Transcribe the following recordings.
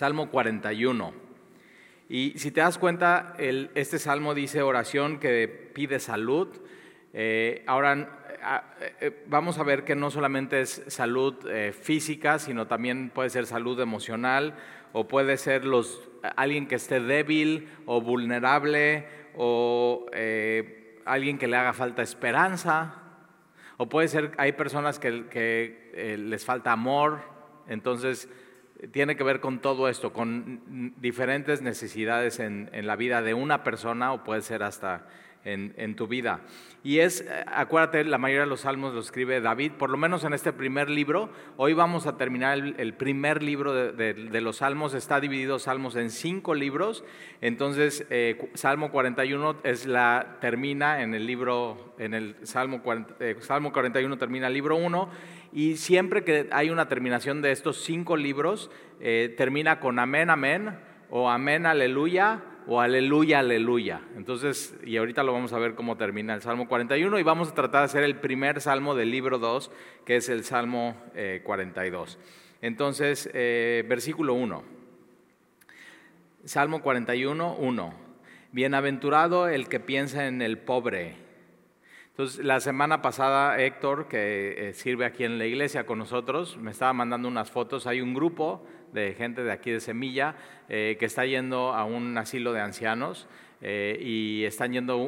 Salmo 41. Y si te das cuenta, este salmo dice oración que pide salud. Eh, ahora eh, eh, vamos a ver que no solamente es salud física, sino también puede ser salud emocional o puede ser los, alguien que esté débil o vulnerable o alguien que le haga falta esperanza. O puede ser, hay personas que, que les falta amor, entonces tiene que ver con todo esto, con diferentes necesidades en, la vida de una persona o puede ser hasta en, tu vida. Y es, acuérdate, la mayoría de los salmos lo escribe David, por lo menos en este primer libro. Hoy vamos a terminar el, primer libro de, los salmos, está dividido salmos en cinco libros. Entonces, eh, Salmo 41 es la, termina en el libro, en el Salmo, eh, Salmo 41 termina el libro 1 y siempre que hay una terminación de estos cinco libros, eh, termina con amén, amén, o amén, aleluya, o aleluya, aleluya. Entonces, y ahorita lo vamos a ver cómo termina el Salmo 41 y vamos a tratar de hacer el primer salmo del libro 2, que es el Salmo 42. Eh, Entonces, eh, versículo 1. Salmo 41, 1. Bienaventurado el que piensa en el pobre entonces, la semana pasada Héctor, que eh, sirve aquí en la iglesia con nosotros, me estaba mandando unas fotos. Hay un grupo de gente de aquí de Semilla eh, que está yendo a un asilo de ancianos eh, y están yendo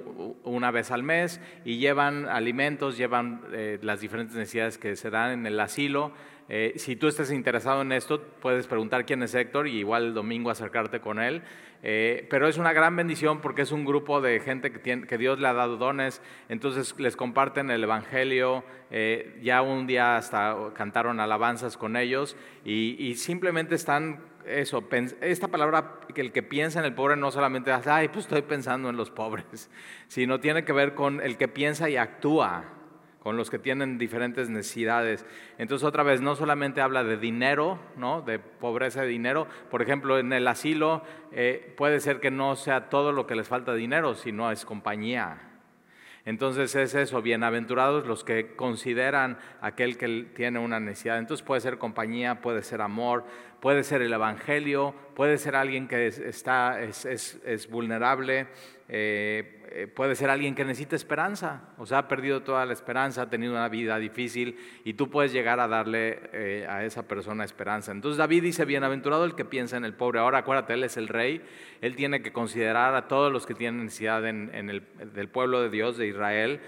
una vez al mes y llevan alimentos, llevan las diferentes necesidades que se dan en el asilo. Si tú estás interesado en esto, puedes preguntar quién es Héctor y igual el domingo acercarte con él. Eh, pero es una gran bendición porque es un grupo de gente que, Dios le ha dado dones, entonces les comparten el Evangelio, eh, ya un día hasta cantaron alabanzas con ellos y, simplemente están eso, esta palabra que el que piensa en el pobre no solamente hace, ay, pues estoy pensando en los pobres, sino tiene que ver con el que piensa y actúa con los que tienen diferentes necesidades. Entonces otra vez, no solamente habla de dinero, ¿no? de pobreza de dinero, por ejemplo, en el asilo eh, puede ser que no sea todo lo que les falta dinero, sino es compañía. Entonces es eso, bienaventurados los que consideran aquel que tiene una necesidad. Entonces puede ser compañía, puede ser amor, puede ser el Evangelio, puede ser alguien que está, es, es vulnerable, eh, eh, puede ser alguien que necesita esperanza, o sea, ha perdido toda la esperanza, ha tenido una vida difícil y tú puedes llegar a darle eh, a esa persona esperanza. Entonces David dice, bienaventurado el que piensa en el pobre. Ahora acuérdate, él es el rey, él tiene que considerar a todos los que tienen necesidad en, el, del pueblo de Dios, de Israel.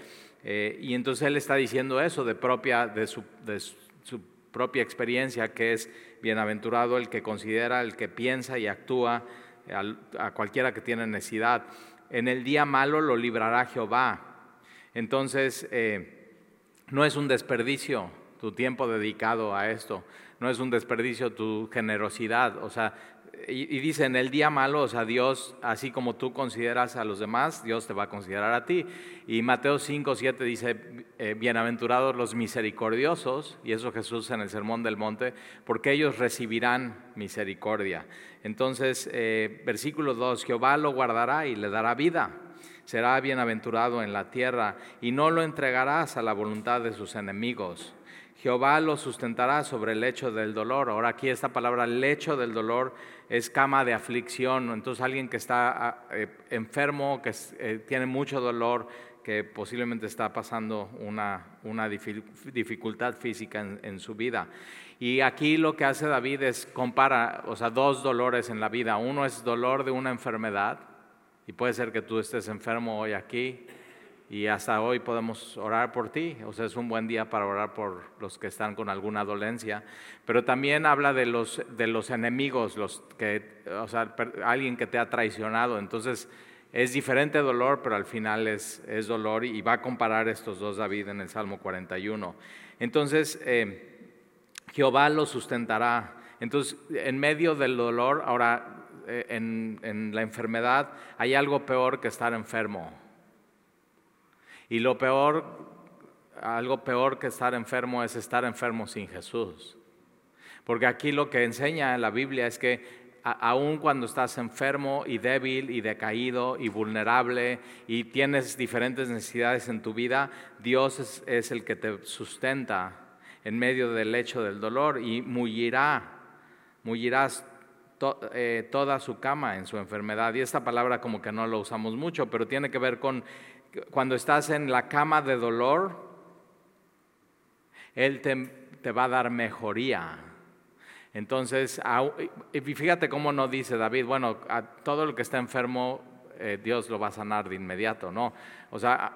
y entonces él está diciendo eso de, propia, de, su, de su propia experiencia, que es bienaventurado el que considera, el que piensa y actúa a cualquiera que tiene necesidad en el día malo lo librará Jehová. Entonces, eh, no es un desperdicio tu tiempo dedicado a esto, no es un desperdicio tu generosidad, o sea, y, dice en el día malo, o sea, Dios, así como tú consideras a los demás, Dios te va a considerar a ti. Y Mateo 5, 7 dice, eh, bienaventurados los misericordiosos, y eso Jesús en el Sermón del Monte, porque ellos recibirán misericordia. Entonces, eh, versículo 2, Jehová lo guardará y le dará vida. Será bienaventurado en la tierra y no lo entregarás a la voluntad de sus enemigos. Jehová lo sustentará sobre el lecho del dolor. Ahora aquí esta palabra lecho del dolor es cama de aflicción. Entonces alguien que está ah, eh, enfermo, que eh, tiene mucho dolor, que posiblemente está pasando una, dificultad física en, su vida. Y aquí lo que hace David es compara, o sea, dos dolores en la vida. Uno es dolor de una enfermedad, y puede ser que tú estés enfermo hoy aquí, y hasta hoy podemos orar por ti, o sea, es un buen día para orar por los que están con alguna dolencia, pero también habla de los, de los enemigos, los que, o sea, alguien que te ha traicionado, entonces es diferente dolor, pero al final es, es dolor y va a comparar estos dos David en el Salmo 41. Entonces, eh, Jehová lo sustentará. Entonces, en medio del dolor, ahora eh, en, en la enfermedad, hay algo peor que estar enfermo. Y lo peor, algo peor que estar enfermo es estar enfermo sin Jesús. Porque aquí lo que enseña la Biblia es que aun cuando estás enfermo y débil y decaído y vulnerable y tienes diferentes necesidades en tu vida, Dios es, el que te sustenta en medio del lecho del dolor y mullirá, mullirás eh, toda su cama en su enfermedad. Y esta palabra como que no lo usamos mucho, pero tiene que ver con cuando estás en la cama de dolor, Él te, va a dar mejoría. Entonces, fíjate cómo no dice David, bueno, a todo el que está enfermo, eh, Dios lo va a sanar de inmediato, ¿no? O sea,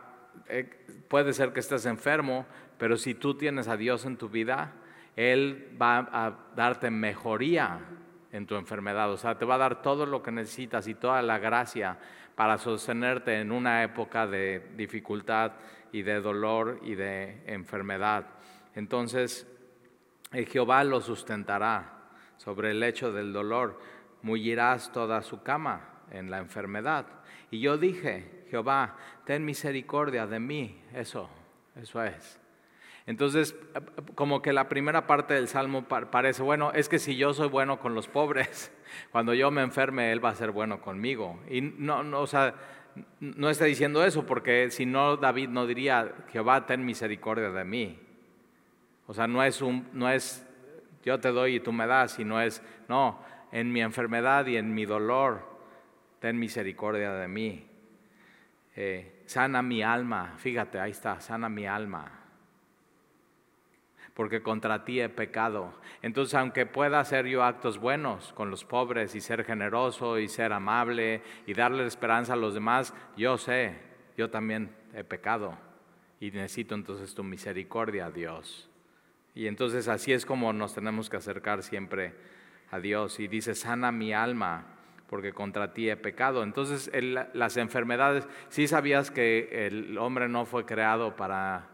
eh, puede ser que estés enfermo, pero si tú tienes a Dios en tu vida, Él va a darte mejoría en tu enfermedad. O sea, te va a dar todo lo que necesitas y toda la gracia para sostenerte en una época de dificultad y de dolor y de enfermedad. Entonces, eh, Jehová lo sustentará sobre el lecho del dolor, mullirás toda su cama en la enfermedad. Y yo dije, Jehová, ten misericordia de mí, eso, eso es. Entonces, como que la primera parte del salmo parece, bueno, es que si yo soy bueno con los pobres, cuando yo me enferme, Él va a ser bueno conmigo. Y no, no, o sea, no está diciendo eso, porque si no, David no diría, Jehová, ten misericordia de mí. O sea, no es, un, no es yo te doy y tú me das, sino es, no, en mi enfermedad y en mi dolor, ten misericordia de mí. Eh, sana mi alma, fíjate, ahí está, sana mi alma porque contra ti he pecado. Entonces, aunque pueda hacer yo actos buenos con los pobres y ser generoso y ser amable y darle esperanza a los demás, yo sé, yo también he pecado y necesito entonces tu misericordia, Dios. Y entonces así es como nos tenemos que acercar siempre a Dios. Y dice, sana mi alma, porque contra ti he pecado. Entonces, las enfermedades, sí sabías que el hombre no fue creado para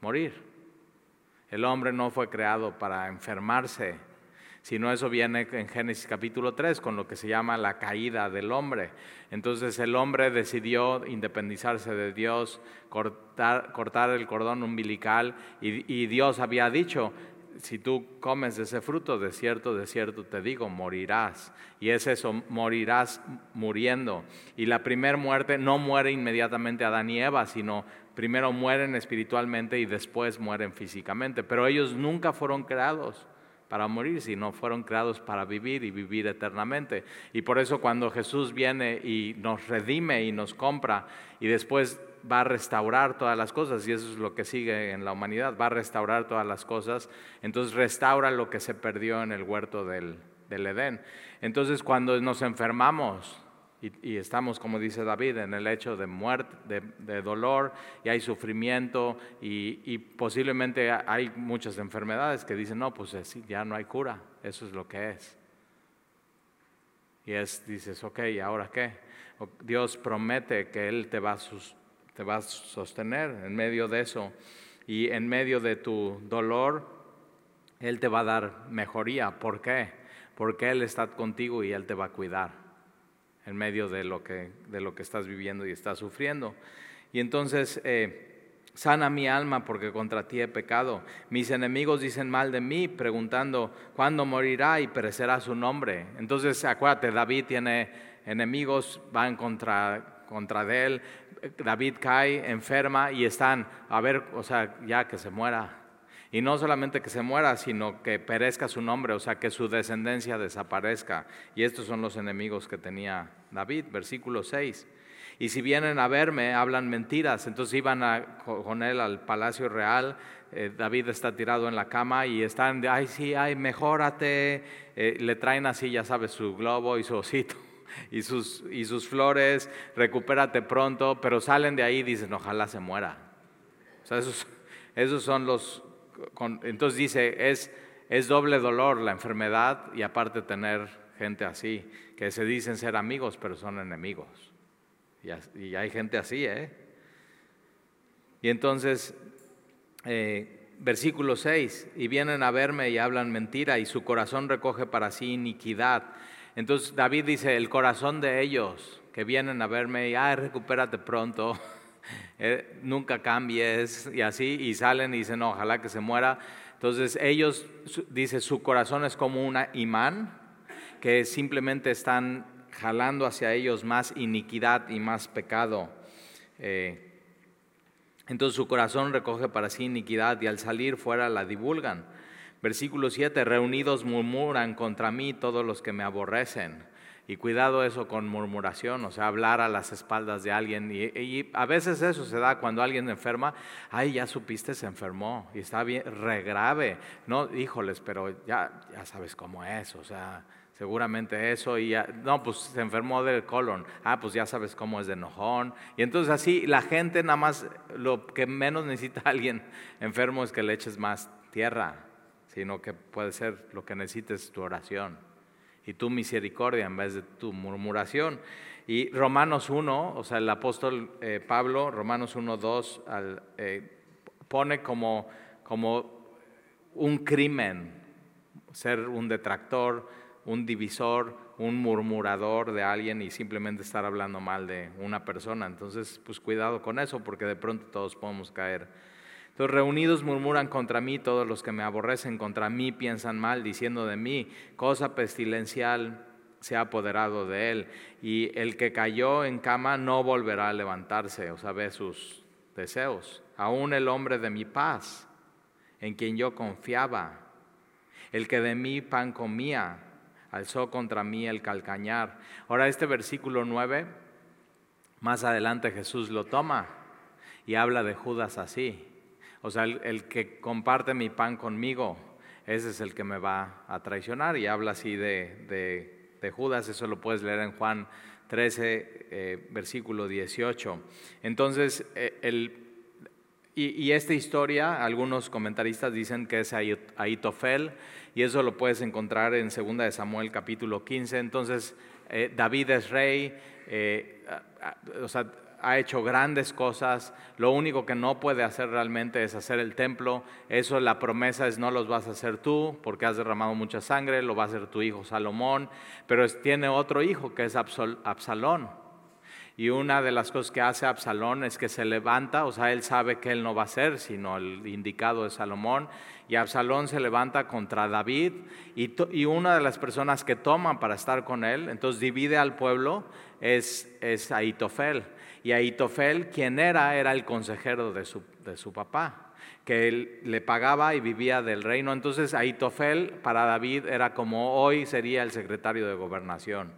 morir. El hombre no fue creado para enfermarse, sino eso viene en Génesis capítulo 3 con lo que se llama la caída del hombre. Entonces el hombre decidió independizarse de Dios, cortar, el cordón umbilical y, y Dios había dicho, si tú comes de ese fruto, de cierto, de cierto te digo, morirás. Y es eso, morirás muriendo. Y la primera muerte no muere inmediatamente Adán y Eva, sino primero mueren espiritualmente y después mueren físicamente. Pero ellos nunca fueron creados para morir, sino fueron creados para vivir y vivir eternamente. Y por eso cuando Jesús viene y nos redime y nos compra y después va a restaurar todas las cosas, y eso es lo que sigue en la humanidad, va a restaurar todas las cosas, entonces restaura lo que se perdió en el huerto del, Edén. Entonces cuando nos enfermamos, y, estamos, como dice David, en el hecho de muerte, de, dolor, y hay sufrimiento, y, posiblemente hay muchas enfermedades que dicen, no, pues ya no hay cura, eso es lo que es. Y es, dices, ok, ¿y ahora qué? Dios promete que Él te va a te vas a sostener en medio de eso. Y en medio de tu dolor, Él te va a dar mejoría. ¿Por qué? Porque Él está contigo y Él te va a cuidar en medio de lo que, de lo que estás viviendo y estás sufriendo. Y entonces, eh, sana mi alma porque contra ti he pecado. Mis enemigos dicen mal de mí, preguntando, ¿cuándo morirá y perecerá su nombre? Entonces, acuérdate, David tiene enemigos, van contra, contra de él, David cae, enferma y están, a ver, o sea, ya que se muera. Y no solamente que se muera, sino que perezca su nombre, o sea, que su descendencia desaparezca. Y estos son los enemigos que tenía David, versículo 6. Y si vienen a verme, hablan mentiras. Entonces iban con él al palacio real. Eh, David está tirado en la cama y están, ay, sí, ay, mejórate. Eh, le traen así, ya sabes, su globo y su osito y sus, y sus flores, recupérate pronto, pero salen de ahí y dicen, ojalá se muera. O sea, esos, esos son los... entonces dice, es, es doble dolor la enfermedad y aparte tener gente así, que se dicen ser amigos, pero son enemigos. Y, hay gente así, ¿eh? Y entonces, eh, versículo 6, y vienen a verme y hablan mentira, y su corazón recoge para sí iniquidad. Entonces David dice, el corazón de ellos que vienen a verme y, ay, recupérate pronto, eh, nunca cambies y así, y salen y dicen, ojalá que se muera. Entonces ellos, dice, su corazón es como un imán que simplemente están jalando hacia ellos más iniquidad y más pecado. Eh, entonces su corazón recoge para sí iniquidad y al salir fuera la divulgan. Versículo 7, reunidos murmuran contra mí todos los que me aborrecen. Y cuidado eso con murmuración, o sea, hablar a las espaldas de alguien. Y, a veces eso se da cuando alguien enferma, ay, ya supiste, se enfermó y está bien, re grave. No, híjoles, pero ya, ya sabes cómo es, o sea, seguramente eso. Y ya, no, pues se enfermó del colon, ah, pues ya sabes cómo es de enojón. Y entonces así la gente nada más, lo que menos necesita alguien enfermo es que le eches más tierra, sino que puede ser lo que necesites tu oración y tu misericordia en vez de tu murmuración. Y Romanos 1, o sea, el apóstol eh, Pablo, Romanos 1, 2, eh, pone como, como un crimen ser un detractor, un divisor, un murmurador de alguien y simplemente estar hablando mal de una persona. Entonces, pues cuidado con eso, porque de pronto todos podemos caer entonces reunidos murmuran contra mí, todos los que me aborrecen contra mí piensan mal, diciendo de mí, cosa pestilencial se ha apoderado de él. Y el que cayó en cama no volverá a levantarse, o sea, ve sus deseos. Aún el hombre de mi paz, en quien yo confiaba, el que de mí pan comía, alzó contra mí el calcañar. Ahora este versículo 9, más adelante Jesús lo toma y habla de Judas así. O sea, el, que comparte mi pan conmigo, ese es el que me va a traicionar. Y habla así de, Judas, eso lo puedes leer en Juan 13, eh, versículo 18. Entonces, eh, el, y, esta historia, algunos comentaristas dicen que es Aitofel, y eso lo puedes encontrar en 2 de Samuel capítulo 15. Entonces, eh, David es rey, o sea, ha hecho grandes cosas, lo único que no puede hacer realmente es hacer el templo, eso la promesa es no los vas a hacer tú porque has derramado mucha sangre, lo va a hacer tu hijo Salomón, pero tiene otro hijo que es Absalón. Y una de las cosas que hace Absalón es que se levanta, o sea, él sabe que él no va a ser, sino el indicado es Salomón, y Absalón se levanta contra David, y, y una de las personas que toman para estar con él, entonces divide al pueblo, es, es Aitofel. Y Aitofel, quien era, era el consejero de su, de su papá, que él le pagaba y vivía del reino. Entonces Aitofel para David era como hoy sería el secretario de gobernación.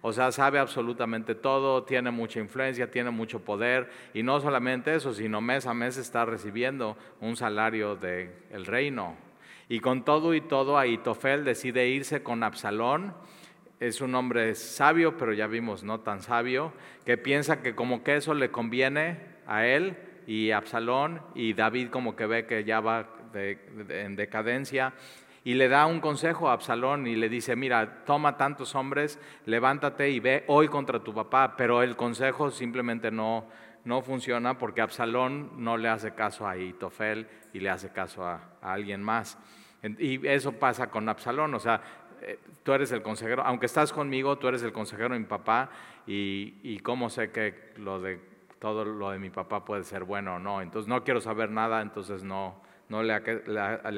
O sea, sabe absolutamente todo, tiene mucha influencia, tiene mucho poder y no solamente eso, sino mes a mes está recibiendo un salario del el reino. Y con todo y todo, Aitofel decide irse con Absalón es un hombre sabio, pero ya vimos no tan sabio, que piensa que como que eso le conviene a él y a Absalón, y David como que ve que ya va en decadencia, y le da un consejo a Absalón y le dice, mira, toma tantos hombres, levántate y ve hoy contra tu papá, pero el consejo simplemente no, no funciona porque Absalón no le hace caso a Itofel y le hace caso a, a alguien más. Y eso pasa con Absalón, o sea, tú eres el consejero, aunque estás conmigo, tú eres el consejero de mi papá y, cómo sé que todo lo de mi papá puede ser bueno o no. Entonces no quiero saber nada, entonces no, no le,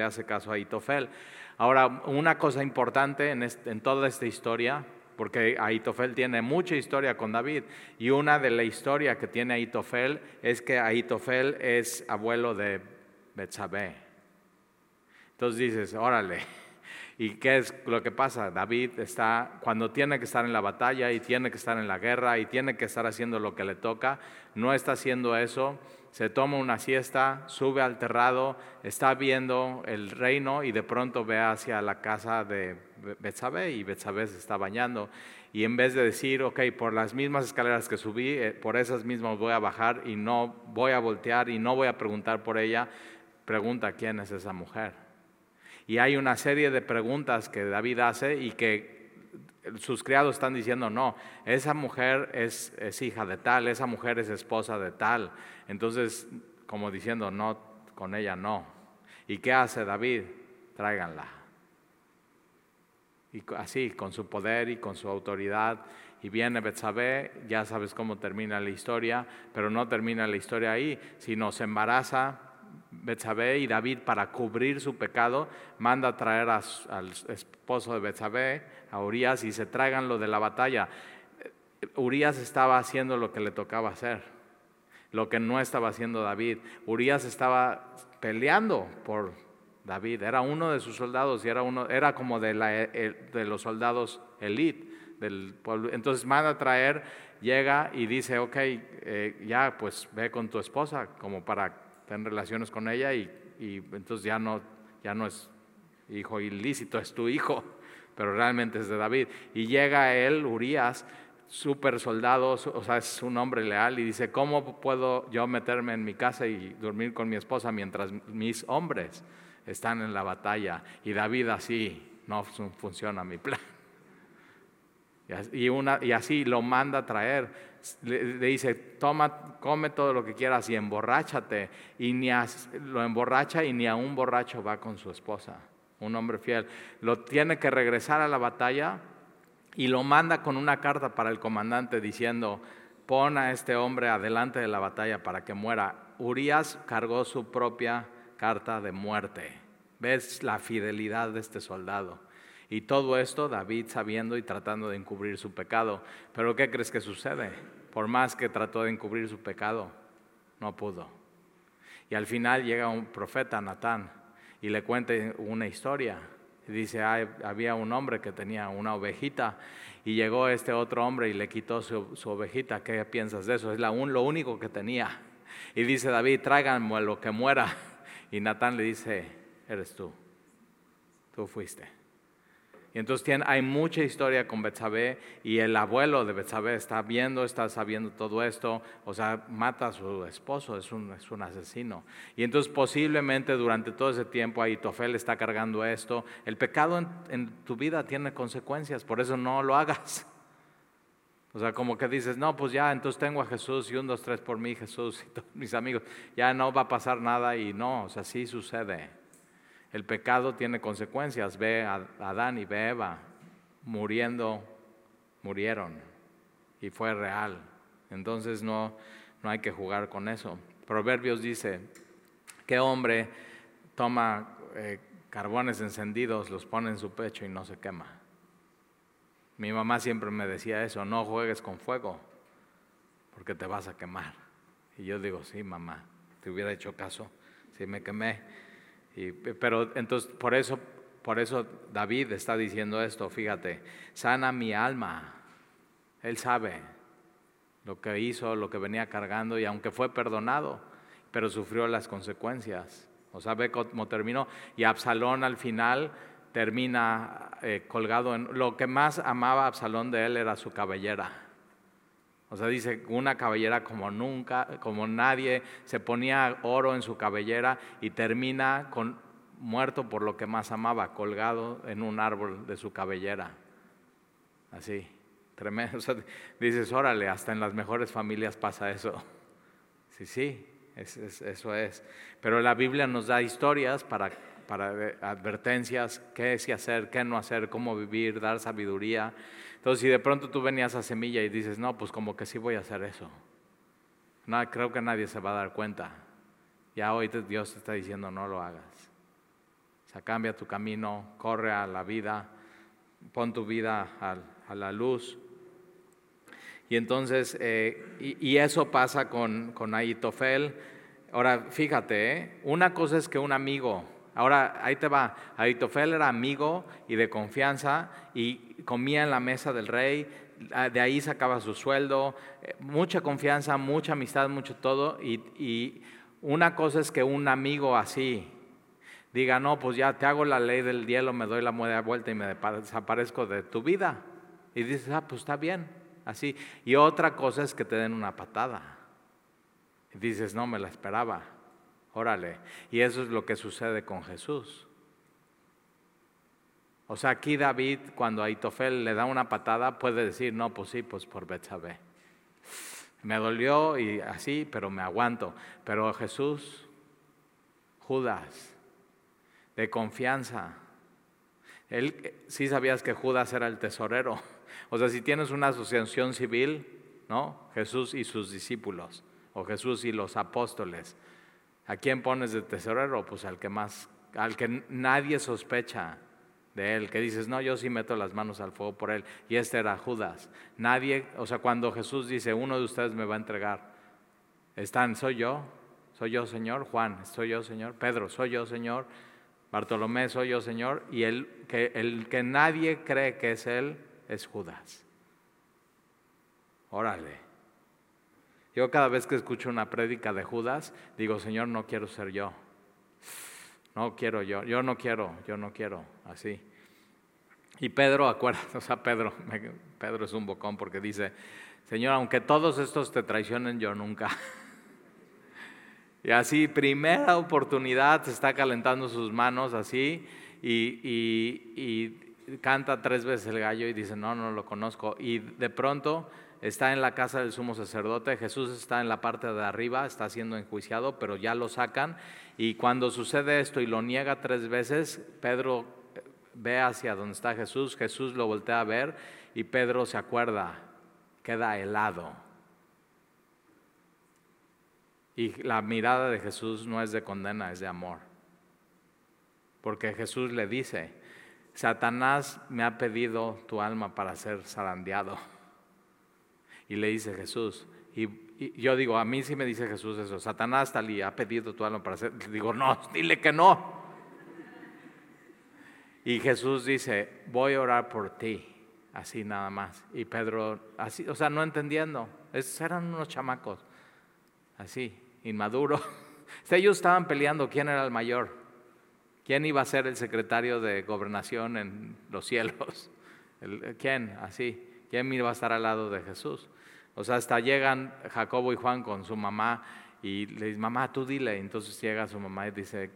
hace caso a Itofel. Ahora, una cosa importante en, en toda esta historia, porque Aitofel tiene mucha historia con David, y una de la historia que tiene Aitofel es que Aitofel es abuelo de Betsabé. Entonces dices, órale, ¿Y qué es lo que pasa? David está, cuando tiene que estar en la batalla y tiene que estar en la guerra y tiene que estar haciendo lo que le toca, no está haciendo eso, se toma una siesta, sube al terrado, está viendo el reino y de pronto ve hacia la casa de Betsabé y Betsabé se está bañando. Y en vez de decir, ok, por las mismas escaleras que subí, eh, por esas mismas voy a bajar y no voy a voltear y no voy a preguntar por ella, pregunta quién es esa mujer. Y hay una serie de preguntas que David hace y que sus criados están diciendo, no, esa mujer es, hija de tal, esa mujer es esposa de tal. Entonces, como diciendo, no, con ella no. ¿Y qué hace David? Tráiganla. Y así, con su poder y con su autoridad. Y viene Betsabé, ya sabes cómo termina la historia, pero no termina la historia ahí, sino se embaraza Betsabé y David para cubrir su pecado manda a traer al esposo de Betsabé, a Urias, y se traigan lo de la batalla. Urias estaba haciendo lo que le tocaba hacer, lo que no estaba haciendo David. Urias estaba peleando por David. Era uno de sus soldados y era, uno, era como de, de los soldados elite. Entonces manda a traer, llega y dice, ok, eh, ya pues ve con tu esposa como para tener relaciones con ella y, y entonces ya no, ya no es hijo ilícito, es tu hijo, pero realmente es de David. Y llega él, Urias, super soldado, o sea, es un hombre leal y dice, ¿cómo puedo yo meterme en mi casa y dormir con mi esposa mientras mis hombres están en la batalla? Y David así, no funciona mi plan. Y, una, y así lo manda a traer. Le, dice, toma, come todo lo que quieras y emborráchate. Y ni lo emborracha y ni a un borracho va con su esposa, un hombre fiel. Lo tiene que regresar a la batalla y lo manda con una carta para el comandante diciendo, pon a este hombre adelante de la batalla para que muera. Urias cargó su propia carta de muerte. ¿Ves la fidelidad de este soldado? Y todo esto David sabiendo y tratando de encubrir su pecado. Pero ¿qué crees que sucede? Por más que trató de encubrir su pecado, no pudo. Y al final llega un profeta, Natán, y le cuenta una historia. Dice, había un hombre que tenía una ovejita y llegó este otro hombre y le quitó su, ovejita. ¿Qué piensas de eso? Es la lo único que tenía. Y dice David, tráiganme lo que muera. Y Natán le dice, eres tú. Tú fuiste. Y entonces hay mucha historia con Betsabé y el abuelo de Betsabé está viendo, está sabiendo todo esto, o sea, mata a su esposo, es un, es un asesino. Y entonces posiblemente durante todo ese tiempo Aitofel está cargando esto. El pecado en, en tu vida tiene consecuencias, por eso no lo hagas. O sea, como que dices, no, pues ya, entonces tengo a Jesús y un, dos, tres por mí, Jesús y todos mis amigos, ya no va a pasar nada y no, o sea, sí sucede. El pecado tiene consecuencias. Ve a Adán y ve a Eva muriendo, murieron y fue real. Entonces no, no hay que jugar con eso. Proverbios dice, ¿qué hombre toma eh, carbones encendidos, los pone en su pecho y no se quema? Mi mamá siempre me decía eso, no juegues con fuego porque te vas a quemar. Y yo digo, sí, mamá, te hubiera hecho caso, si me quemé pero entonces, por eso, por eso David está diciendo esto, fíjate, sana mi alma. Él sabe lo que hizo, lo que venía cargando, y aunque fue perdonado, pero sufrió las consecuencias. O sea, ve cómo terminó. Y Absalón al final termina eh, colgado en... Lo que más amaba Absalón de él era su cabellera. O sea, dice, una cabellera como nunca, como nadie, se ponía oro en su cabellera y termina con muerto por lo que más amaba, colgado en un árbol de su cabellera. Así, tremendo. dices, órale, hasta en las mejores familias pasa eso. Sí, sí, eso es. Pero la Biblia nos da historias para, para advertencias, qué sí hacer, qué no hacer, cómo vivir, dar sabiduría. Entonces, si de pronto tú venías a semilla y dices, no, pues como que sí voy a hacer eso, no, creo que nadie se va a dar cuenta. Ya hoy Dios te está diciendo, no lo hagas. O sea, cambia tu camino, corre a la vida, pon tu vida a, la luz. Y entonces, eh, y, eso pasa con, con Aitofel. Ahora, fíjate, ¿eh? una cosa es que un amigo Ahora, ahí te va. Aitofel era amigo y de confianza y comía en la mesa del rey, ah, de ahí sacaba su sueldo, eh, mucha confianza, mucha amistad, mucho todo. Y, una cosa es que un amigo así diga, no, pues ya te hago la ley del hielo, me doy la de vuelta y me desaparezco de tu vida. Y dices, ah, pues está bien, así. Y otra cosa es que te den una patada. Y dices, no, me la esperaba. Órale. Y eso es lo que sucede con Jesús. O sea, aquí David, cuando a Itofel le da una patada, puede decir, no, pues sí, pues por Betsabé. Me dolió y así, pero me aguanto. Pero Jesús, Judas, de confianza. Él sí sabías que Judas era el tesorero. O sea, si tienes una asociación civil, ¿no? Jesús y sus discípulos, o Jesús y los apóstoles. ¿A quién pones de tesorero? Pues al que más, al que nadie sospecha de él, que dices, no, yo sí meto las manos al fuego por él. Y este era Judas. Nadie, o sea, cuando Jesús dice, uno de ustedes me va a entregar, están, soy yo, soy yo, Señor, Juan, soy yo, Señor, Pedro, soy yo, Señor. Bartolomé soy yo, Señor, y el que, el que nadie cree que es Él es Judas. Órale. Yo cada vez que escucho una prédica de Judas, digo, Señor, no quiero ser yo. No quiero yo, yo no quiero, yo no quiero, así. Y Pedro, acuérdate, o sea, Pedro, Pedro es un bocón porque dice, Señor, aunque todos estos te traicionen, yo nunca. Y así, primera oportunidad, se está calentando sus manos así y, canta tres veces el gallo y dice, no, no lo conozco. Y de pronto está en la casa del sumo sacerdote, Jesús está en la parte de arriba, está siendo enjuiciado, pero ya lo sacan. Y cuando sucede esto y lo niega tres veces, Pedro ve hacia donde está Jesús, Jesús lo voltea a ver y Pedro se acuerda, queda helado. Y la mirada de Jesús no es de condena, es de amor. Porque Jesús le dice, Satanás me ha pedido tu alma para ser zarandeado. Y le dice Jesús, y, yo digo, a mí sí me dice Jesús eso, Satanás tal y ha pedido tu alma para ser, digo, no, dile que no. Y Jesús dice, voy a orar por ti, así nada más. Y Pedro, así, o sea, no entendiendo, eran unos chamacos, así inmaduro. Ellos estaban peleando quién era el mayor, quién iba a ser el secretario de gobernación en los cielos, quién, así, quién iba a estar al lado de Jesús. O sea, hasta llegan Jacobo y Juan con su mamá y le dicen, mamá, tú dile. Entonces llega su mamá y dice,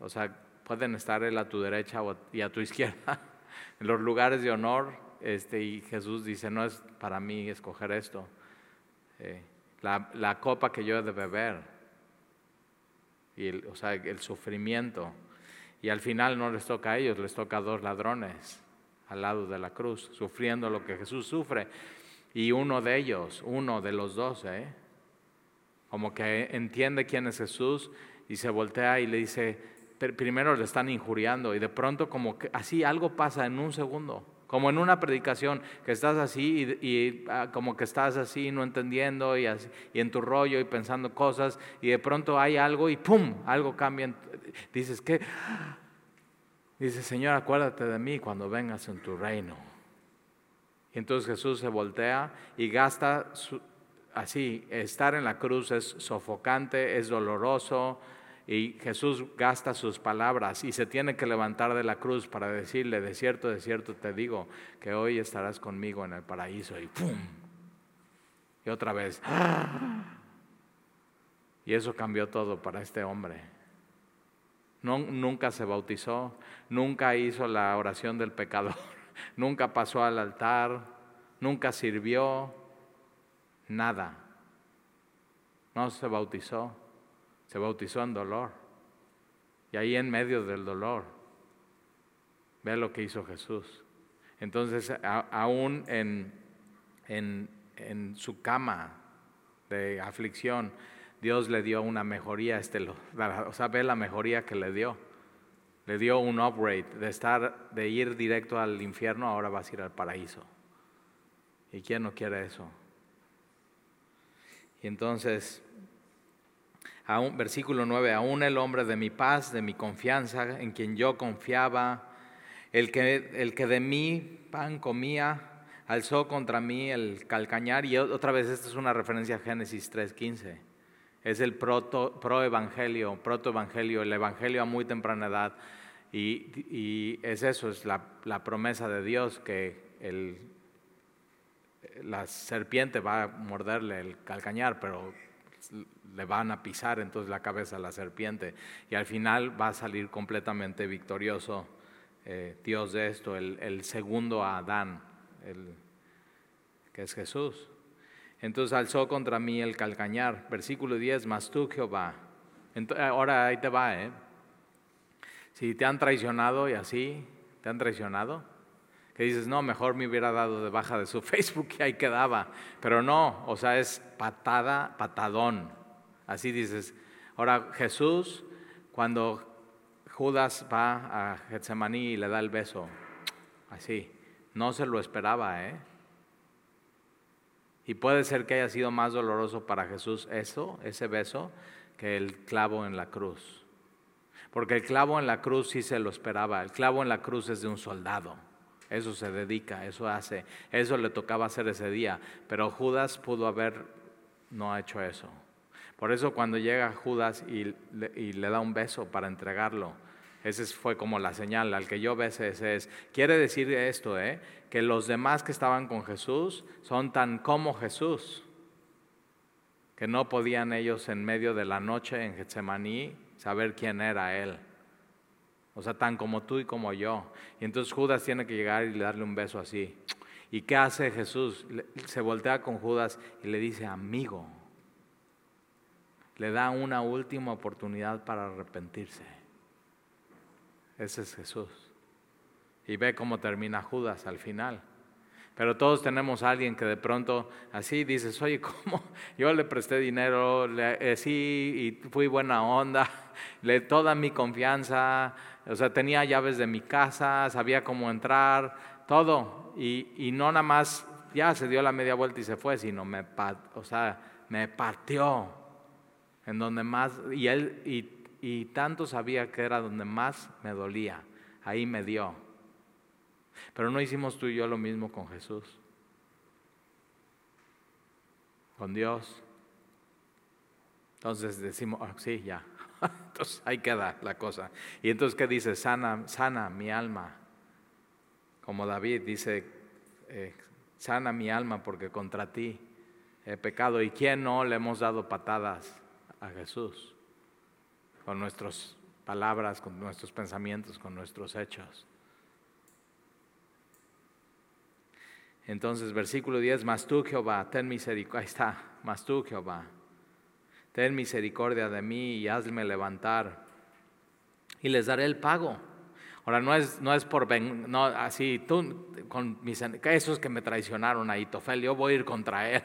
o sea, pueden estar él a tu derecha y a tu izquierda, en los lugares de honor. Este, y Jesús dice, no es para mí escoger esto. Eh, la, copa que yo he de beber, y o sea, el sufrimiento. Y al final no les toca a ellos, les toca a dos ladrones al lado de la cruz, sufriendo lo que Jesús sufre. Y uno de ellos, uno de los dos, ¿eh? como que entiende quién es Jesús y se voltea y le dice, primero le están injuriando y de pronto como que así algo pasa en un segundo. Como en una predicación, que estás así y, ah, como que estás así no entendiendo y, y, en tu rollo y pensando cosas y de pronto hay algo y ¡pum! Algo cambia. Dices, ¿qué? Dice, Señor, acuérdate de mí cuando vengas en tu reino. Y entonces Jesús se voltea y gasta así, estar en la cruz es sofocante, es doloroso, y Jesús gasta sus palabras y se tiene que levantar de la cruz para decirle, de cierto, de cierto te digo, que hoy estarás conmigo en el paraíso. Y ¡pum! Y otra vez. Y eso cambió todo para este hombre. Nunca se bautizó, nunca hizo la oración del pecador, nunca pasó al altar, nunca sirvió, nada. No se bautizó se bautizó en dolor. Y ahí en medio del dolor, ve lo que hizo Jesús. Entonces, aún en, en, su cama de aflicción, Dios le dio una mejoría, este, o sea, ve la mejoría que le dio. Le dio un upgrade de estar, de ir directo al infierno, ahora vas a ir al paraíso. ¿Y quién no quiere eso? Y entonces, versículo 9, aún el hombre de mi paz, de mi confianza, en quien yo confiaba, el que, el que de mí pan comía, alzó contra mí el calcañar. Y otra vez, esta es una referencia a Génesis 3.15. Es el proto, proevangelio, protoevangelio, el evangelio a muy temprana edad. Y, es eso, es la, promesa de Dios que la serpiente va a morderle el calcañar, pero le van a pisar entonces la cabeza a la serpiente y al final va a salir completamente victorioso eh, Dios de esto, el, segundo Adán, el, que es Jesús. Entonces alzó contra mí el calcañar, versículo 10, mas tú Jehová. ahora ahí te va, ¿eh? Si te han traicionado y así, te han traicionado, que dices, no, mejor me hubiera dado de baja de su Facebook y ahí quedaba. Pero no, o sea, es patada, patadón. Así dices. Ahora, Jesús, cuando Judas va a Getsemaní y le da el beso, así, no se lo esperaba, ¿eh? Y puede ser que haya sido más doloroso para Jesús eso, ese beso, que el clavo en la cruz. Porque el clavo en la cruz sí se lo esperaba. El clavo en la cruz es de un soldado. Eso se dedica, eso hace, eso le tocaba hacer ese día. Pero Judas pudo haber no hecho eso. Por eso cuando llega Judas y le, da un beso para entregarlo, ese fue como la señal, al que yo bese ese es. Quiere decir esto, ¿eh? Que los demás que estaban con Jesús son tan como Jesús, que no podían ellos en medio de la noche en Getsemaní saber quién era Él. O sea, tan como tú y como yo. Y entonces Judas tiene que llegar y darle un beso así. ¿Y qué hace Jesús? Se voltea con Judas y le dice, amigo. Le da una última oportunidad para arrepentirse. Ese es Jesús. Y ve cómo termina Judas al final. Pero todos tenemos a alguien que de pronto así dices, oye, ¿cómo? Yo le presté dinero, le, eh, sí, y fui buena onda, le toda mi confianza, o sea, tenía llaves de mi casa, sabía cómo entrar, todo. Y, no nada más, ya se dio la media vuelta y se fue, sino me, o sea, me partió en donde más, y él, y, y tanto sabía que era donde más me dolía, ahí me dio. Pero no hicimos tú y yo lo mismo con Jesús, con Dios. Entonces decimos, ah, sí, ya. Entonces ahí queda la cosa. Y entonces, ¿qué dice? Sana, sana mi alma. Como David dice, eh, sana mi alma porque contra ti he pecado. ¿Y quién no le hemos dado patadas a Jesús? Con nuestras palabras, con nuestros pensamientos, con nuestros hechos. Entonces, versículo 10, mas tú Jehová, ten misericordia, ahí está, mas tú Jehová, ten misericordia de mí y hazme levantar y les daré el pago. Ahora, no es, no es por, no, así, tú, con mis, esos que me traicionaron ahí, Tofel, yo voy a ir contra él.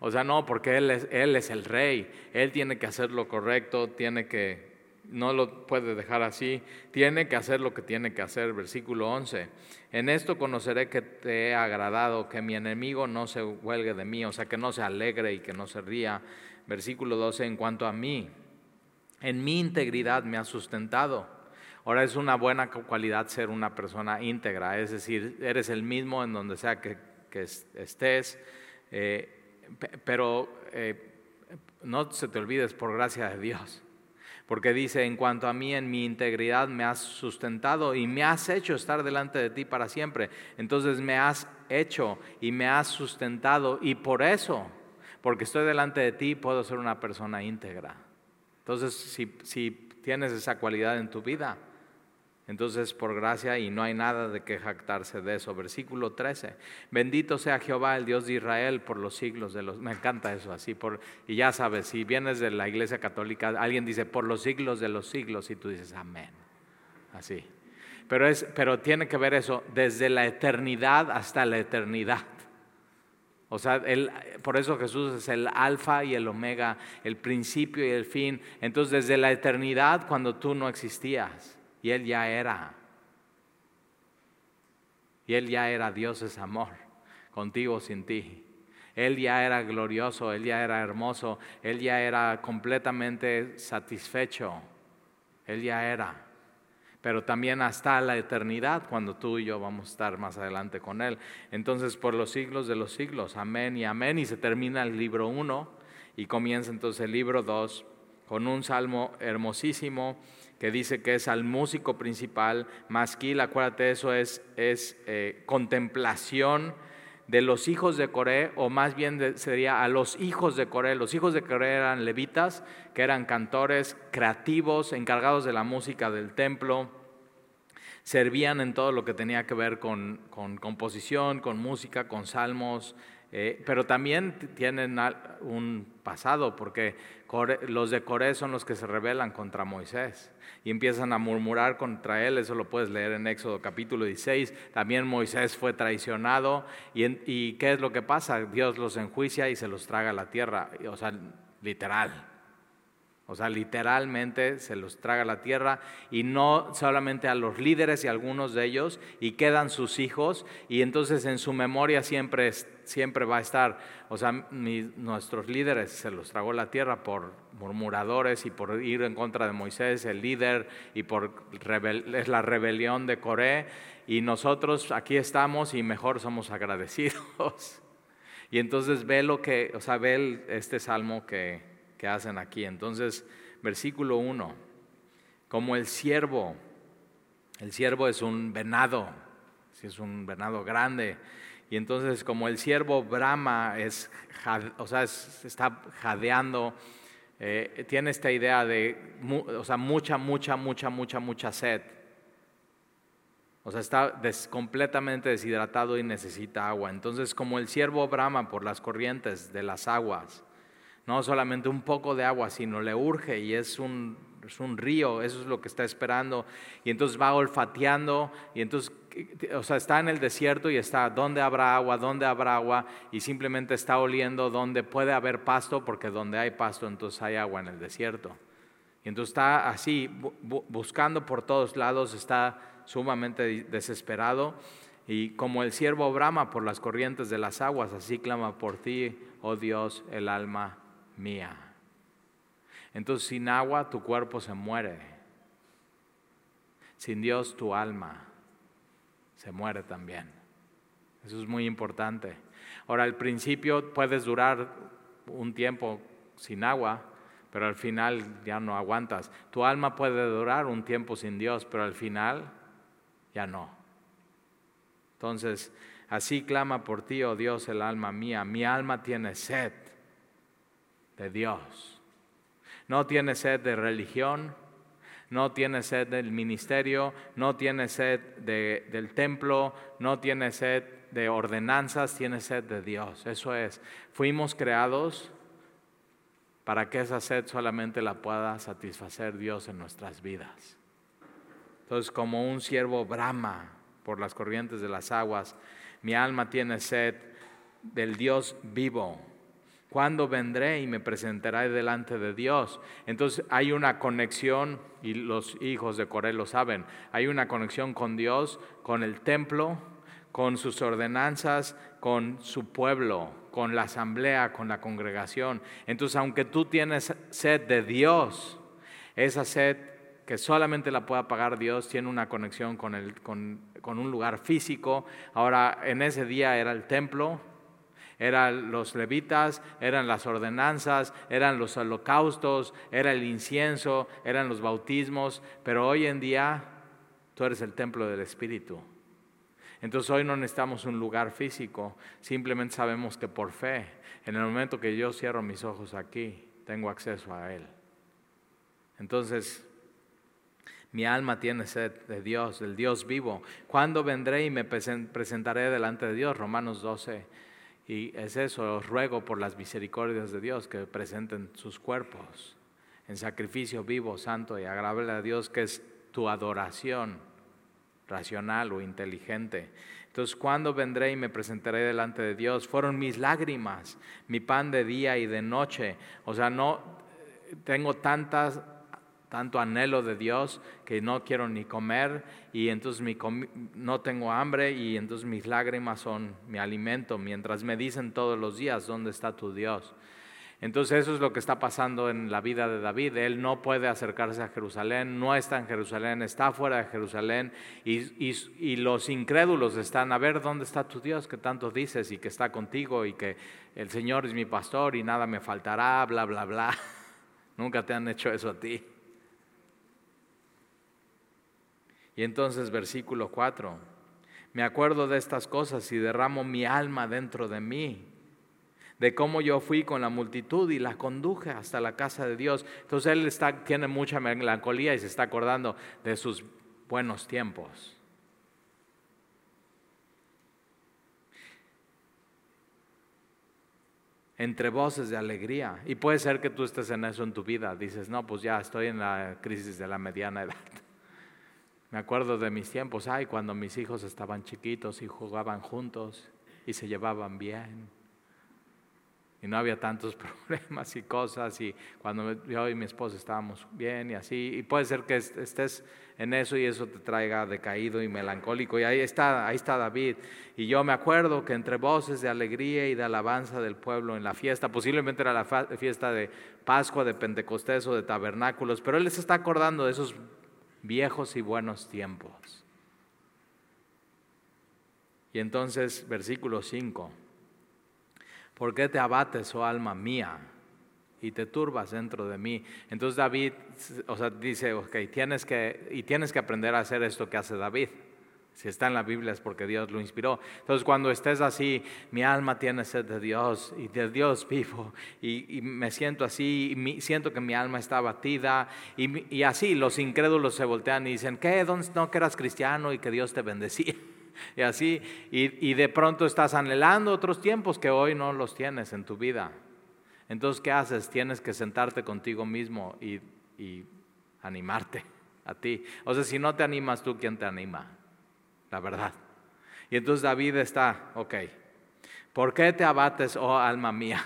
O sea, no, porque él es, él es el rey, él tiene que hacer lo correcto, tiene que, no lo puede dejar así, tiene que hacer lo que tiene que hacer. Versículo 11, en esto conoceré que te he agradado, que mi enemigo no se huelgue de mí, o sea, que no se alegre y que no se ría. Versículo 12, en cuanto a mí, en mi integridad me ha sustentado. Ahora es una buena cualidad ser una persona íntegra, es decir, eres el mismo en donde sea que, estés, eh, pero eh, no se te olvides por gracia de Dios porque dice, en cuanto a mí, en mi integridad me has sustentado y me has hecho estar delante de ti para siempre. Entonces me has hecho y me has sustentado y por eso, porque estoy delante de ti, puedo ser una persona íntegra. Entonces, si, si tienes esa cualidad en tu vida, entonces, por gracia, y no hay nada de que jactarse de eso. Versículo 13. Bendito sea Jehová, el Dios de Israel, por los siglos de los... Me encanta eso así. Por, y ya sabes, si vienes de la iglesia católica, alguien dice, por los siglos de los siglos, y tú dices, amén. Así. Pero, es, pero tiene que ver eso desde la eternidad hasta la eternidad. O sea, por eso Jesús es el alfa y el omega, el principio y el fin. Entonces, desde la eternidad, cuando tú no existías Él ya era. Y Él ya era Dios es amor, contigo o sin ti. Él ya era glorioso, Él ya era hermoso, Él ya era completamente satisfecho. Él ya era. Pero también hasta la eternidad, cuando tú y yo vamos a estar más adelante con Él. Entonces, por los siglos de los siglos, amén y amén. Y se termina el libro 1 y comienza entonces el libro 2 con un salmo hermosísimo que dice que es al músico principal, masquil, acuérdate, eso es, es eh, contemplación de los hijos de Coré, o más bien sería a los hijos de Coré. Los hijos de Coré eran levitas, que eran cantores creativos, encargados de la música del templo, servían en todo lo que tenía que ver con, con composición, con música, con salmos, eh, pero también tienen un pasado, porque los de Coré son los que se rebelan contra Moisés y empiezan a murmurar contra él, eso lo puedes leer en Éxodo capítulo 16, también Moisés fue traicionado y, y ¿qué es lo que pasa? Dios los enjuicia y se los traga a la tierra, o sea, literal. O sea, literalmente se los traga la tierra y no solamente a los líderes y algunos de ellos, y quedan sus hijos, y entonces en su memoria siempre, siempre va a estar, o sea, nuestros líderes se los tragó la tierra por murmuradores y por ir en contra de Moisés, el líder, y por es la rebelión de Coré, y nosotros aquí estamos y mejor somos agradecidos. Y entonces ve lo que, o sea, ve este salmo que, que hacen aquí. Entonces, versículo 1, como el siervo, el siervo es un venado, si es un venado grande, y entonces como el siervo brama es, o sea, está jadeando, eh, tiene esta idea de, o sea, mucha, mucha, mucha, mucha, mucha sed. O sea, está completamente deshidratado y necesita agua. Entonces, como el siervo brama por las corrientes de las aguas, no solamente un poco de agua, sino le urge y es un, es un río, eso es lo que está esperando. Y entonces va olfateando y entonces, o sea, está en el desierto y está, ¿dónde habrá agua? ¿Dónde habrá agua? Y simplemente está oliendo donde puede haber pasto, porque donde hay pasto entonces hay agua en el desierto. Y entonces está así, buscando por todos lados, está sumamente desesperado. Y como el siervo brama por las corrientes de las aguas, así clama por ti, oh Dios, el alma mía. Entonces sin agua tu cuerpo se muere. Sin Dios tu alma se muere también. Eso es muy importante. Ahora, al principio puedes durar un tiempo sin agua, pero al final ya no aguantas. Tu alma puede durar un tiempo sin Dios, pero al final ya no. Entonces, así clama por ti, oh Dios, el alma mía. Mi alma tiene sed de Dios. No tiene sed de religión, no tiene sed del ministerio, no tiene sed del templo, no tiene sed de ordenanzas, tiene sed de Dios. Eso es, fuimos creados para que esa sed solamente la pueda satisfacer Dios en nuestras vidas. Entonces, como un siervo brama por las corrientes de las aguas, mi alma tiene sed del Dios vivo ¿Cuándo vendré y me presentaré delante de Dios? Entonces hay una conexión, y los hijos de Coré lo saben, hay una conexión con Dios, con el templo, con sus ordenanzas, con su pueblo, con la asamblea, con la congregación. Entonces, aunque tú tienes sed de Dios, esa sed que solamente la pueda pagar Dios tiene una conexión con, un lugar físico. Ahora, en ese día era el templo, eran los levitas, eran las ordenanzas, eran los holocaustos, era el incienso, eran los bautismos, pero hoy en día tú eres el templo del Espíritu. Entonces hoy no necesitamos un lugar físico, simplemente sabemos que por fe, en el momento que yo cierro mis ojos aquí, tengo acceso a Él. Entonces, mi alma tiene sed de Dios, del Dios vivo. ¿Cuándo vendré y me presentaré delante de Dios? Romanos 12. Y es eso, os ruego por las misericordias de Dios que presenten sus cuerpos en sacrificio vivo, santo y agradable a Dios, que es tu adoración racional o inteligente. Entonces, ¿cuándo vendré y me presentaré delante de Dios? Fueron mis lágrimas, mi pan de día y de noche. O sea, no tengo tantas tanto anhelo de Dios que no quiero ni comer y entonces no tengo hambre y entonces mis lágrimas son mi alimento mientras me dicen todos los días dónde está tu Dios. Entonces eso es lo que está pasando en la vida de David. Él no puede acercarse a Jerusalén, no está en Jerusalén, está fuera de Jerusalén y, y los incrédulos están a ver dónde está tu Dios que tanto dices y que está contigo y que el Señor es mi pastor y nada me faltará, bla, bla, bla. Nunca te han hecho eso a ti. Y entonces versículo 4, me acuerdo de estas cosas y derramo mi alma dentro de mí, de cómo yo fui con la multitud y la conduje hasta la casa de Dios. Entonces él tiene mucha melancolía y se está acordando de sus buenos tiempos. entre voces de alegría. Y puede ser que tú estés en eso en tu vida. Dices, no, pues ya estoy en la crisis de la mediana edad. Me acuerdo de mis tiempos, ay, cuando mis hijos estaban chiquitos y jugaban juntos y se llevaban bien. y no había tantos problemas y cosas y cuando yo y mi esposa estábamos bien y así. Y puede ser que estés en eso y eso te traiga decaído y melancólico. Y ahí está ahí está David. Y yo me acuerdo que entre voces de alegría y de alabanza del pueblo en la fiesta posiblemente era la fiesta de Pascua de Pentecostés o de tabernáculos pero él les está acordando de esos viejos y buenos tiempos y entonces versículo 5 ¿Por qué te abates, oh alma mía? Y te turbas dentro de mí. Entonces David, o sea, dice, ok, tienes que, y tienes que aprender a hacer esto que hace David. Si está en la Biblia es porque Dios lo inspiró. Entonces cuando estés así, mi alma tiene sed de Dios y de Dios vivo y, me siento así, y siento que mi alma está abatida y, así los incrédulos se voltean y dicen, ¿qué? ¿No que eras cristiano y que Dios te bendecía? y así, y, de pronto estás anhelando otros tiempos que hoy no los tienes en tu vida. Entonces, ¿qué haces? Tienes que sentarte contigo mismo y, y animarte a ti. O sea, si no te animas tú, ¿quién te anima? La verdad. Y entonces David está, ok, ¿por qué te abates, oh alma mía?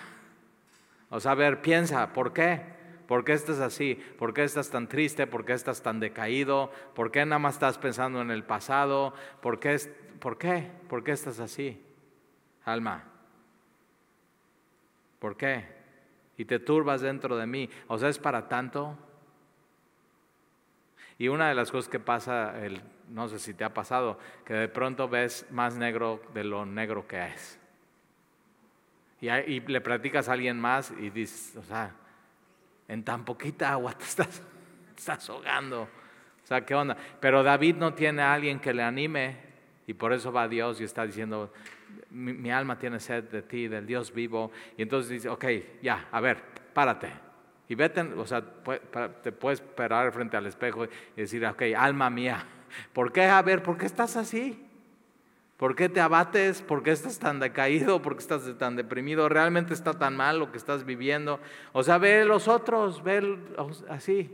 O sea, a ver, piensa, ¿por qué? ¿Por qué estás así? ¿Por qué estás tan triste? ¿Por qué estás tan decaído? ¿Por qué nada más estás pensando en el pasado? ¿Por qué? ¿Por qué? ¿Por qué estás así? Alma. ¿Por qué? Y te turbas dentro de mí. O sea, es para tanto. Y una de las cosas que pasa, no sé si te ha pasado, que de pronto ves más negro de lo negro que es. Y, le platicas a alguien más y dices, o sea, en tan poquita agua te estás, estás ahogando. O sea, ¿qué onda? Pero David no tiene a alguien que le anime y por eso va a Dios y está diciendo, mi, alma tiene sed de ti, del Dios vivo. Y entonces dice, ok, ya, a ver, párate. Y vete, o sea, te puedes parar frente al espejo y decir, ok, alma mía, ¿por qué? A ver, ¿por qué estás así? ¿Por qué te abates? ¿Por qué estás tan decaído? ¿Por qué estás tan deprimido? ¿Realmente está tan mal lo que estás viviendo? O sea, ve los otros, ve así.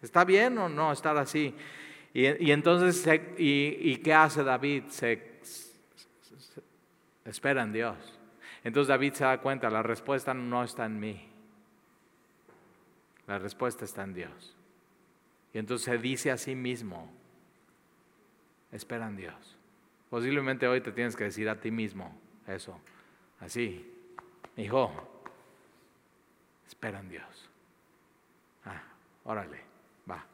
¿Está bien o no estar así? Y, entonces, y, qué hace David? Se, espera en Dios. Entonces David se da cuenta, la respuesta no está en mí. La respuesta está en Dios. Y entonces se dice a sí mismo, espera en Dios. Posiblemente hoy te tienes que decir a ti mismo eso, así, hijo, espera en Dios. Ah, órale, va.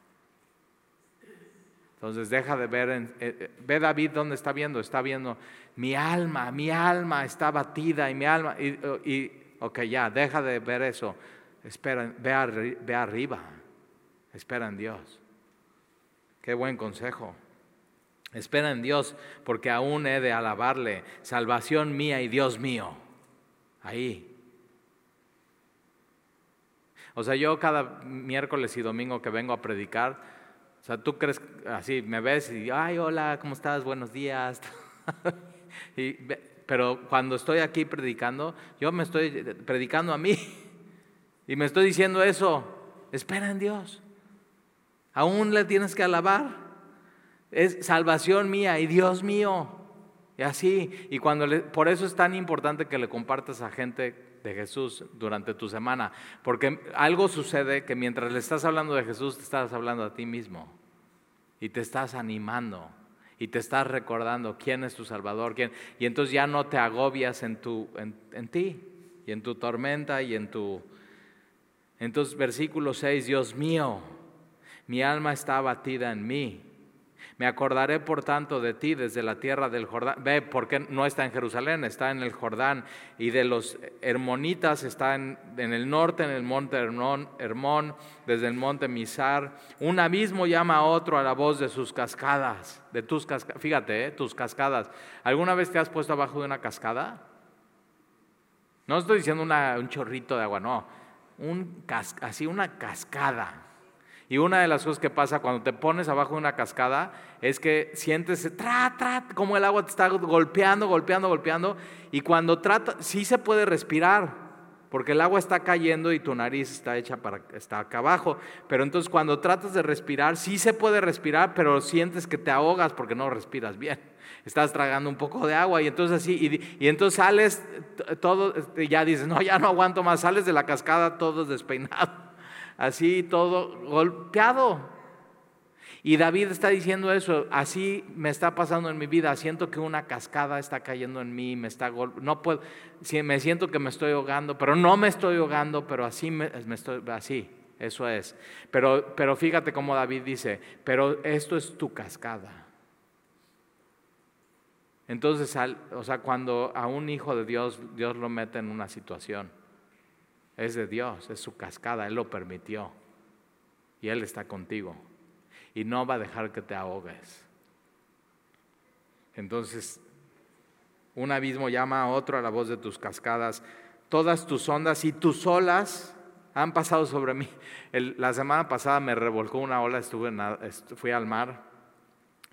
Entonces deja de ver, eh, eh, ve David dónde está viendo, está viendo, mi alma, mi alma está batida y mi alma, y, y ok, ya, deja de ver eso, espera, ve, ve arriba, espera en Dios. Qué buen consejo. Espera en Dios, porque aún he de alabarle. Salvación mía y Dios mío. Ahí. O sea, yo cada miércoles y domingo que vengo a predicar, o sea, tú crees, así me ves y, ay, hola, ¿cómo estás? Buenos días. pero cuando estoy aquí predicando, yo me estoy predicando a mí y me estoy diciendo eso, espera en Dios. Aún le tienes que alabar es salvación mía y Dios mío. Y así, y cuando por eso es tan importante que le compartas a gente de Jesús durante tu semana, porque algo sucede que mientras le estás hablando de Jesús, te estás hablando a ti mismo y te estás animando y te estás recordando quién es tu Salvador, quién, y entonces ya no te agobias en, tu, en, en ti y en tu tormenta y en tu... Entonces versículo 6, Dios mío, mi alma está abatida en mí me acordaré por tanto de ti desde la tierra del Jordán. Ve, porque no está en Jerusalén, está en el Jordán. Y de los hermonitas está en, el norte, en el monte Hermón, desde el monte Misar. Un abismo llama a otro a la voz de sus cascadas, de tus cascadas. Fíjate, eh, tus cascadas. ¿Alguna vez te has puesto abajo de una cascada? No estoy diciendo un chorrito de agua, no. Un así una cascada. Y una de las cosas que pasa cuando te pones abajo de una cascada es que sientes tra, tra, como el agua te está golpeando, golpeando, golpeando. Y cuando trata, sí se puede respirar, porque el agua está cayendo y tu nariz está hecha para está acá abajo. Pero entonces cuando tratas de respirar, sí se puede respirar, pero sientes que te ahogas porque no respiras bien. Estás tragando un poco de agua y entonces así, y, y entonces sales todo, este, ya dices, no, ya no aguanto más, sales de la cascada todo despeinado, así todo golpeado. Y David está diciendo eso, así me está pasando en mi vida, siento que una cascada está cayendo en mí, me está no puedo, me siento que me estoy ahogando, pero no me estoy ahogando, pero así me, estoy, así, eso es. Pero, pero fíjate cómo David dice, pero esto es tu cascada. Entonces, o sea, cuando a un hijo de Dios, Dios lo mete en una situación, es de Dios, es su cascada, Él lo permitió y Él está contigo y no va a dejar que te ahogues. Entonces, un abismo llama a otro a la voz de tus cascadas. Todas tus ondas y tus olas han pasado sobre mí. la semana pasada me revolcó una ola, estuve fui al mar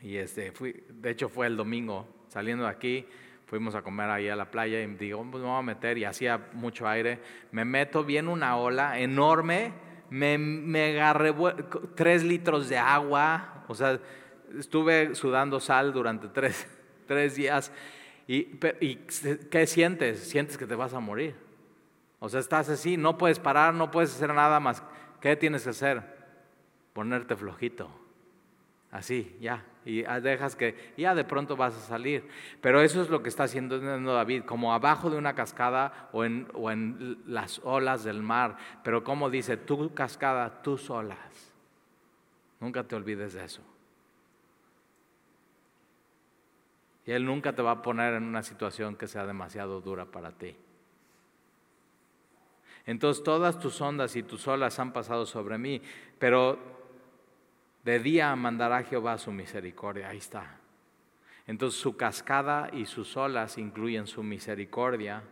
y este, fui, de hecho fue el domingo, saliendo de aquí, fuimos a comer ahí a la playa y digo, pues me voy a meter y hacía mucho aire. Me meto, viene una ola enorme me, me agarré tres litros de agua, o sea, estuve sudando sal durante tres, tres días. Y, y, qué sientes? Sientes que te vas a morir. O sea, estás así, no puedes parar, no puedes hacer nada más. ¿Qué tienes que hacer? Ponerte flojito. Así, ya. Y dejas que ya de pronto vas a salir. Pero eso es lo que está haciendo David, como abajo de una cascada o en, o en las olas del mar. Pero como dice, tu cascada, tus olas. Nunca te olvides de eso. Y Él nunca te va a poner en una situación que sea demasiado dura para ti. Entonces todas tus ondas y tus olas han pasado sobre mí, pero de día mandará Jehová su misericordia. Ahí está. Entonces su cascada y sus olas incluyen su misericordia.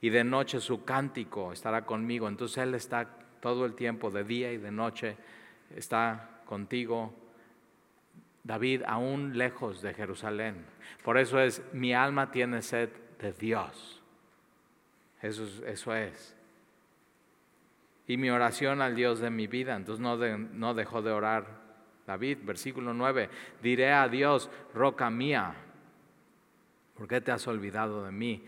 Y de noche su cántico estará conmigo. Entonces Él está todo el tiempo, de día y de noche, está contigo. David, aún lejos de Jerusalén. Por eso es, mi alma tiene sed de Dios. Eso es. Y mi oración al Dios de mi vida. Entonces no dejó de orar David, versículo 9, diré a Dios, roca mía, ¿por qué te has olvidado de mí?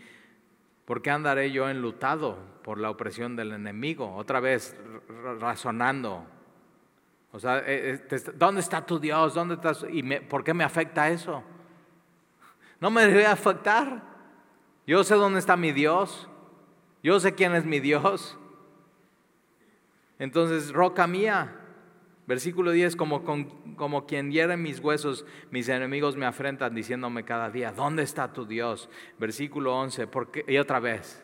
¿Por qué andaré yo enlutado por la opresión del enemigo? Otra vez razonando. O sea, eh, eh, ¿dónde está tu Dios? ¿Dónde estás? ¿Y por qué me afecta eso? No me debe afectar. Yo sé dónde está mi Dios. Yo sé quién es mi Dios. Entonces, roca mía, Versículo 10, como, como quien hiere mis huesos, mis enemigos me afrentan diciéndome cada día, ¿dónde está tu Dios? Versículo 11, porque, y otra vez.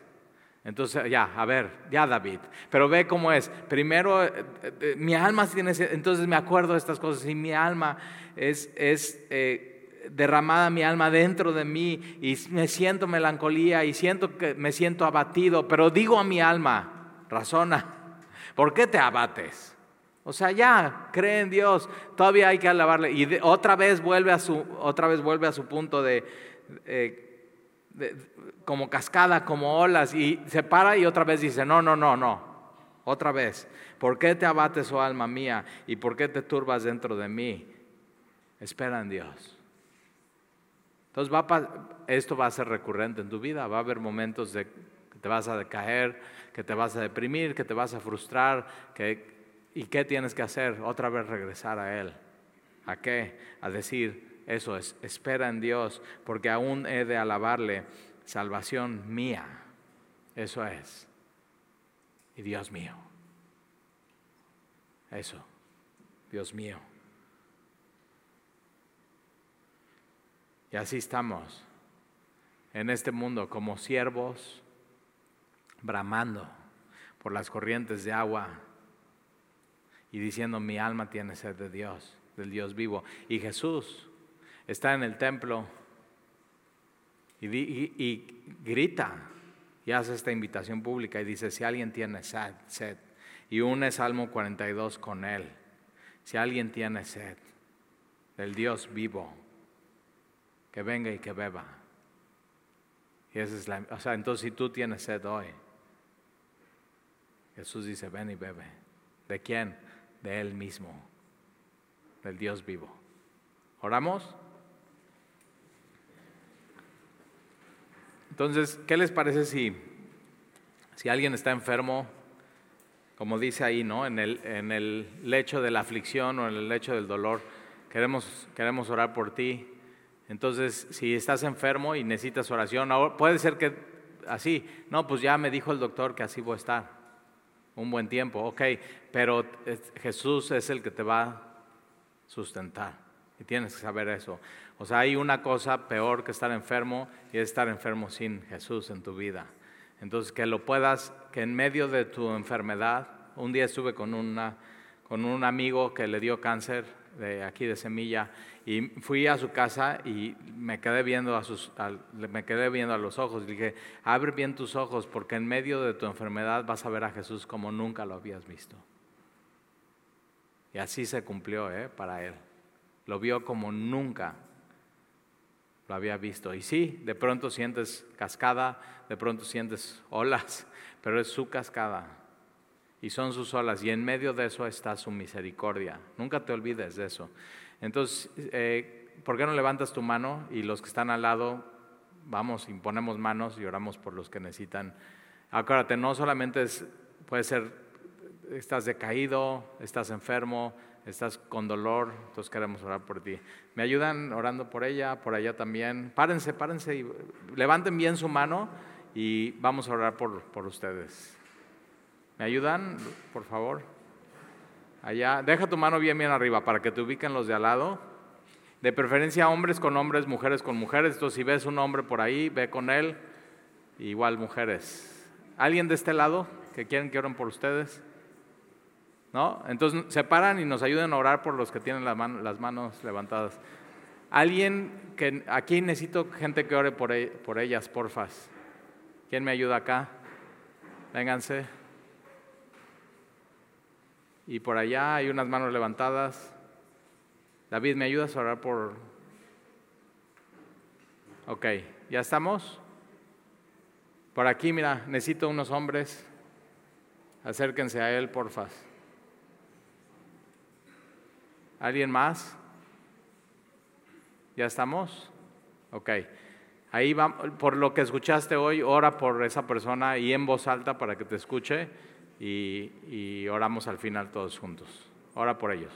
Entonces, ya, a ver, ya David, pero ve cómo es. Primero, eh, eh, mi alma tiene, entonces me acuerdo de estas cosas y mi alma es, es eh, derramada, mi alma dentro de mí y me siento melancolía y siento que me siento abatido, pero digo a mi alma, razona, ¿por qué te abates? O sea, ya, cree en Dios, todavía hay que alabarle. Y otra, vez vuelve a su, otra vez vuelve a su punto de, como cascada, como olas, y se para y otra vez dice, no, no, no, no, otra vez. ¿Por qué te abates, oh alma mía? ¿Y por qué te turbas dentro de mí? Espera en Dios. Entonces va esto va a ser recurrente en tu vida, va a haber momentos de que te vas a decaer, que te vas a deprimir, que te vas a frustrar, que ¿Y qué tienes que hacer? Otra vez regresar a Él. ¿A qué? A decir, eso es, espera en Dios, porque aún he de alabarle, salvación mía. Eso es. Y Dios mío. Eso, Dios mío. Y así estamos en este mundo como siervos, bramando por las corrientes de agua y diciendo, mi alma tiene sed de Dios, del Dios vivo. Y Jesús está en el templo y, grita y hace esta invitación pública y dice, si alguien tiene sed, sed, y une Salmo 42 con él, si alguien tiene sed del Dios vivo, que venga y que beba. Y esa es la, o sea, entonces si tú tienes sed hoy, Jesús dice, ven y bebe. ¿De quién? De Él mismo, del Dios vivo. ¿Oramos? Entonces, ¿qué les parece si, si alguien está enfermo, como dice ahí, ¿no? En el, en el lecho de la aflicción o en el lecho del dolor, queremos, queremos orar por ti. Entonces, si estás enfermo y necesitas oración, puede ser que así, no, pues ya me dijo el doctor que así voy a estar un buen tiempo, ok, pero Jesús es el que te va a sustentar y tienes que saber eso. O sea, hay una cosa peor que estar enfermo y es estar enfermo sin Jesús en tu vida. Entonces, que lo puedas, que en medio de tu enfermedad, un día estuve con, una, con un amigo que le dio cáncer de aquí de Semilla y fui a su casa y me quedé viendo a, sus, me quedé viendo a los ojos. Y dije, abre bien tus ojos porque en medio de tu enfermedad vas a ver a Jesús como nunca lo habías visto. Y así se cumplió ¿eh? para él. Lo vio como nunca lo había visto. Y sí, de pronto sientes cascada, de pronto sientes olas, pero es su cascada y son sus olas y en medio de eso está su misericordia. Nunca te olvides de eso. Entonces, eh, ¿por qué no levantas tu mano y los que están al lado, vamos, imponemos manos y oramos por los que necesitan? Acuérdate, no solamente es, puede ser, estás decaído, estás enfermo, estás con dolor, entonces queremos orar por ti. ¿Me ayudan orando por ella, por allá también? Párense, párense y levanten bien su mano y vamos a orar por, por ustedes. ¿Me ayudan, por favor? Allá, deja tu mano bien, bien arriba para que te ubiquen los de al lado. De preferencia hombres con hombres, mujeres con mujeres. Entonces, si ves un hombre por ahí, ve con él. Igual mujeres. ¿Alguien de este lado que quieren que oren por ustedes? ¿No? Entonces se paran y nos ayuden a orar por los que tienen las manos levantadas. Alguien que aquí necesito gente que ore por, e, por ellas, porfas. ¿Quién me ayuda acá? Vénganse. Y por allá hay unas manos levantadas. David, ¿me ayudas a orar por... Ok, ¿ya estamos? Por aquí, mira, necesito unos hombres. Acérquense a él, porfa. ¿Alguien más? ¿Ya estamos? Ok. Ahí va, por lo que escuchaste hoy, ora por esa persona y en voz alta para que te escuche y, oramos al final todos juntos. Ora por ellos.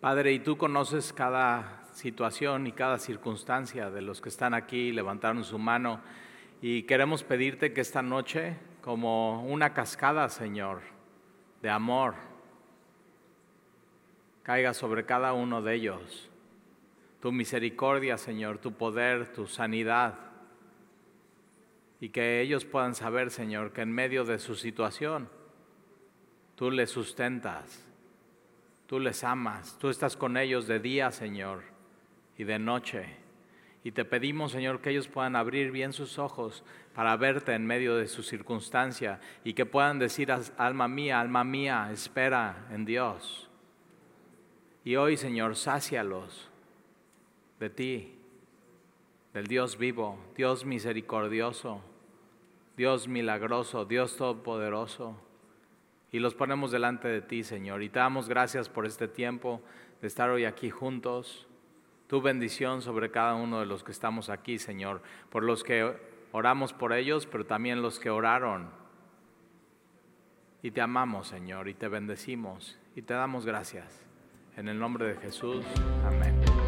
Padre, y tú conoces cada situación y cada circunstancia de los que están aquí, levantaron su mano y queremos pedirte que esta noche, como una cascada, Señor, de amor, caiga sobre cada uno de ellos. Tu misericordia, Señor, tu poder, tu sanidad y que ellos puedan saber, Señor, que en medio de su situación tú les sustentas, tú les amas, tú estás con ellos de día, Señor, y de noche. Y te pedimos, Señor, que ellos puedan abrir bien sus ojos para verte en medio de su circunstancia y que puedan decir, alma mía, alma mía, espera en Dios. Y hoy, Señor, sácialos de ti, del Dios vivo, Dios misericordioso Dios milagroso, Dios todopoderoso. Y los ponemos delante de ti, Señor. Y te damos gracias por este tiempo de estar hoy aquí juntos. Tu bendición sobre cada uno de los que estamos aquí, Señor. Por los que oramos por ellos, pero también los que oraron. Y te amamos, Señor, y te bendecimos y te damos gracias. En el nombre de Jesús, amén.